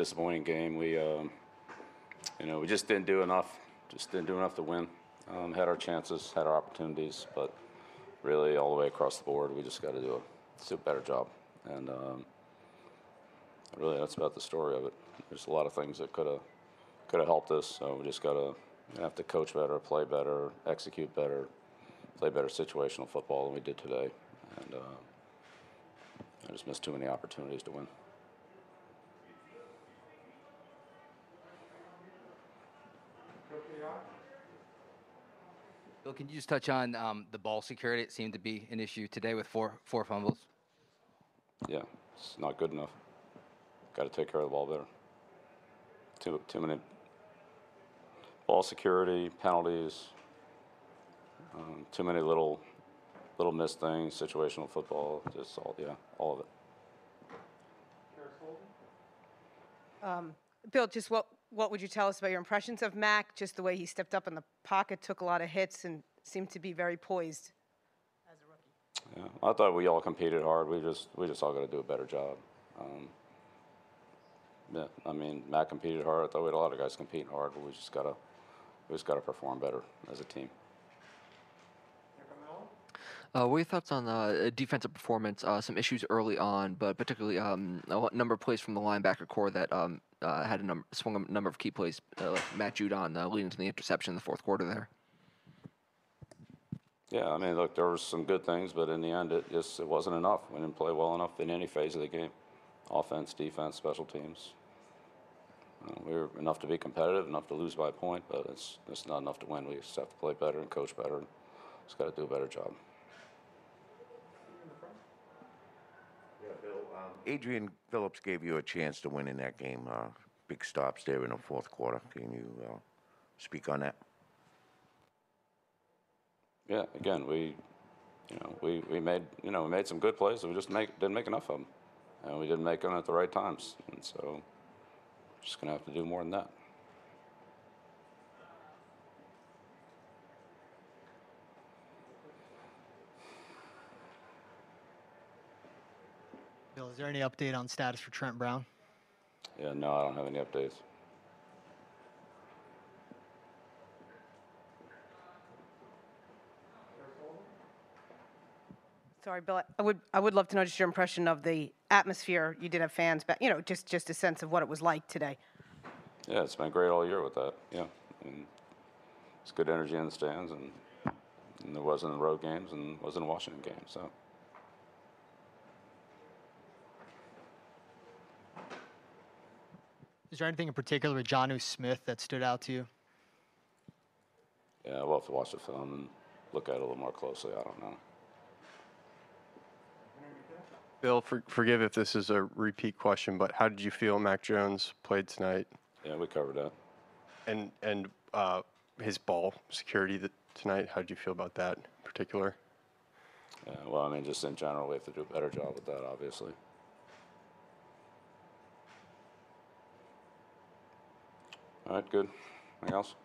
disappointing game. We, um, you know, we just didn't do enough. Just didn't do enough to win. Um, had our chances, had our opportunities, but really all the way across the board, we just got to do a, do a better job. And um, really, that's about the story of it. There's a lot of things that could have could have helped us. So we just got to have to coach better, play better, execute better, play better situational football than we did today. And uh, I just missed too many opportunities to win. Bill, can you just touch on um, the ball security? It seemed to be an issue today with four four fumbles. Yeah, it's not good enough. Got to take care of the ball better. Too too many ball security penalties. Um, too many little little missed things. Situational football. Just all yeah, all of it. Bill, just what, what would you tell us about your impressions of Mac? Just the way he stepped up in the pocket, took a lot of hits, and seemed to be very poised as a rookie. Yeah, I thought we all competed hard. We just we just all got to do a better job. Um, yeah, I mean, Matt competed hard. I thought we had a lot of guys competing hard, but we just gotta we just gotta perform better as a team. Uh, what are your thoughts on uh, defensive performance? Uh, some issues early on, but particularly um, a number of plays from the linebacker corps that um, uh, had a number, swung a number of key plays, uh, like Matt Judon uh, leading to the interception in the fourth quarter there. Yeah, I mean, look, there were some good things, but in the end, it just it wasn't enough. We didn't play well enough in any phase of the game, offense, defense, special teams. Uh, we were enough to be competitive, enough to lose by a point, but it's it's not enough to win. We just have to play better and coach better. And just got to do a better job. Adrian Phillips gave you a chance to win in that game. Uh, big stops there in the fourth quarter. Can you uh, speak on that? Yeah, again, we, you know, we, we made you know we made some good plays. We just make didn't make enough of them, and we didn't make them at the right times. And so, just gonna have to do more than that. Bill, is there any update on status for Trent Brown? Yeah, no, I don't have any updates. Sorry, Bill, I would, I would love to know just your impression of the atmosphere. You did have fans, but, you know, just, just a sense of what it was like today. Yeah, it's been great all year with that. Yeah, and it's good energy in the stands, and, and there wasn't in road games and wasn't in Washington games. So Is there anything in particular with Jonnu Smith that stood out to you? yeah, we'll have to watch the film and look at it a little more closely. I don't know. Bill, for, forgive if this is a repeat question, but how did you feel Mac Jones played tonight, Yeah, we covered that. and and uh, his ball security that tonight? How did you feel about that in particular? Yeah, well, I mean, just in general, we have to do a better job with that, obviously. All right, good. Anything else?